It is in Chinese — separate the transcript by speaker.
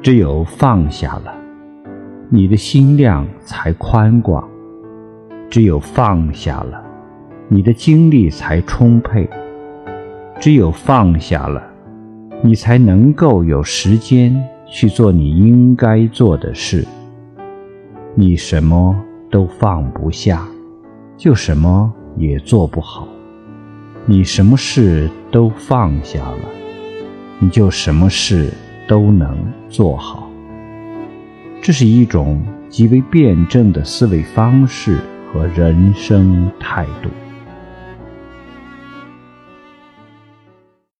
Speaker 1: 只有放下了，你的心量才宽广；只有放下了，你的精力才充沛；只有放下了，你才能够有时间去做你应该做的事。你什么都放不下，就什么也做不好；你什么事都放下了，你就什么事。都能做好，这是一种极为辩证的思维方式和人生态度。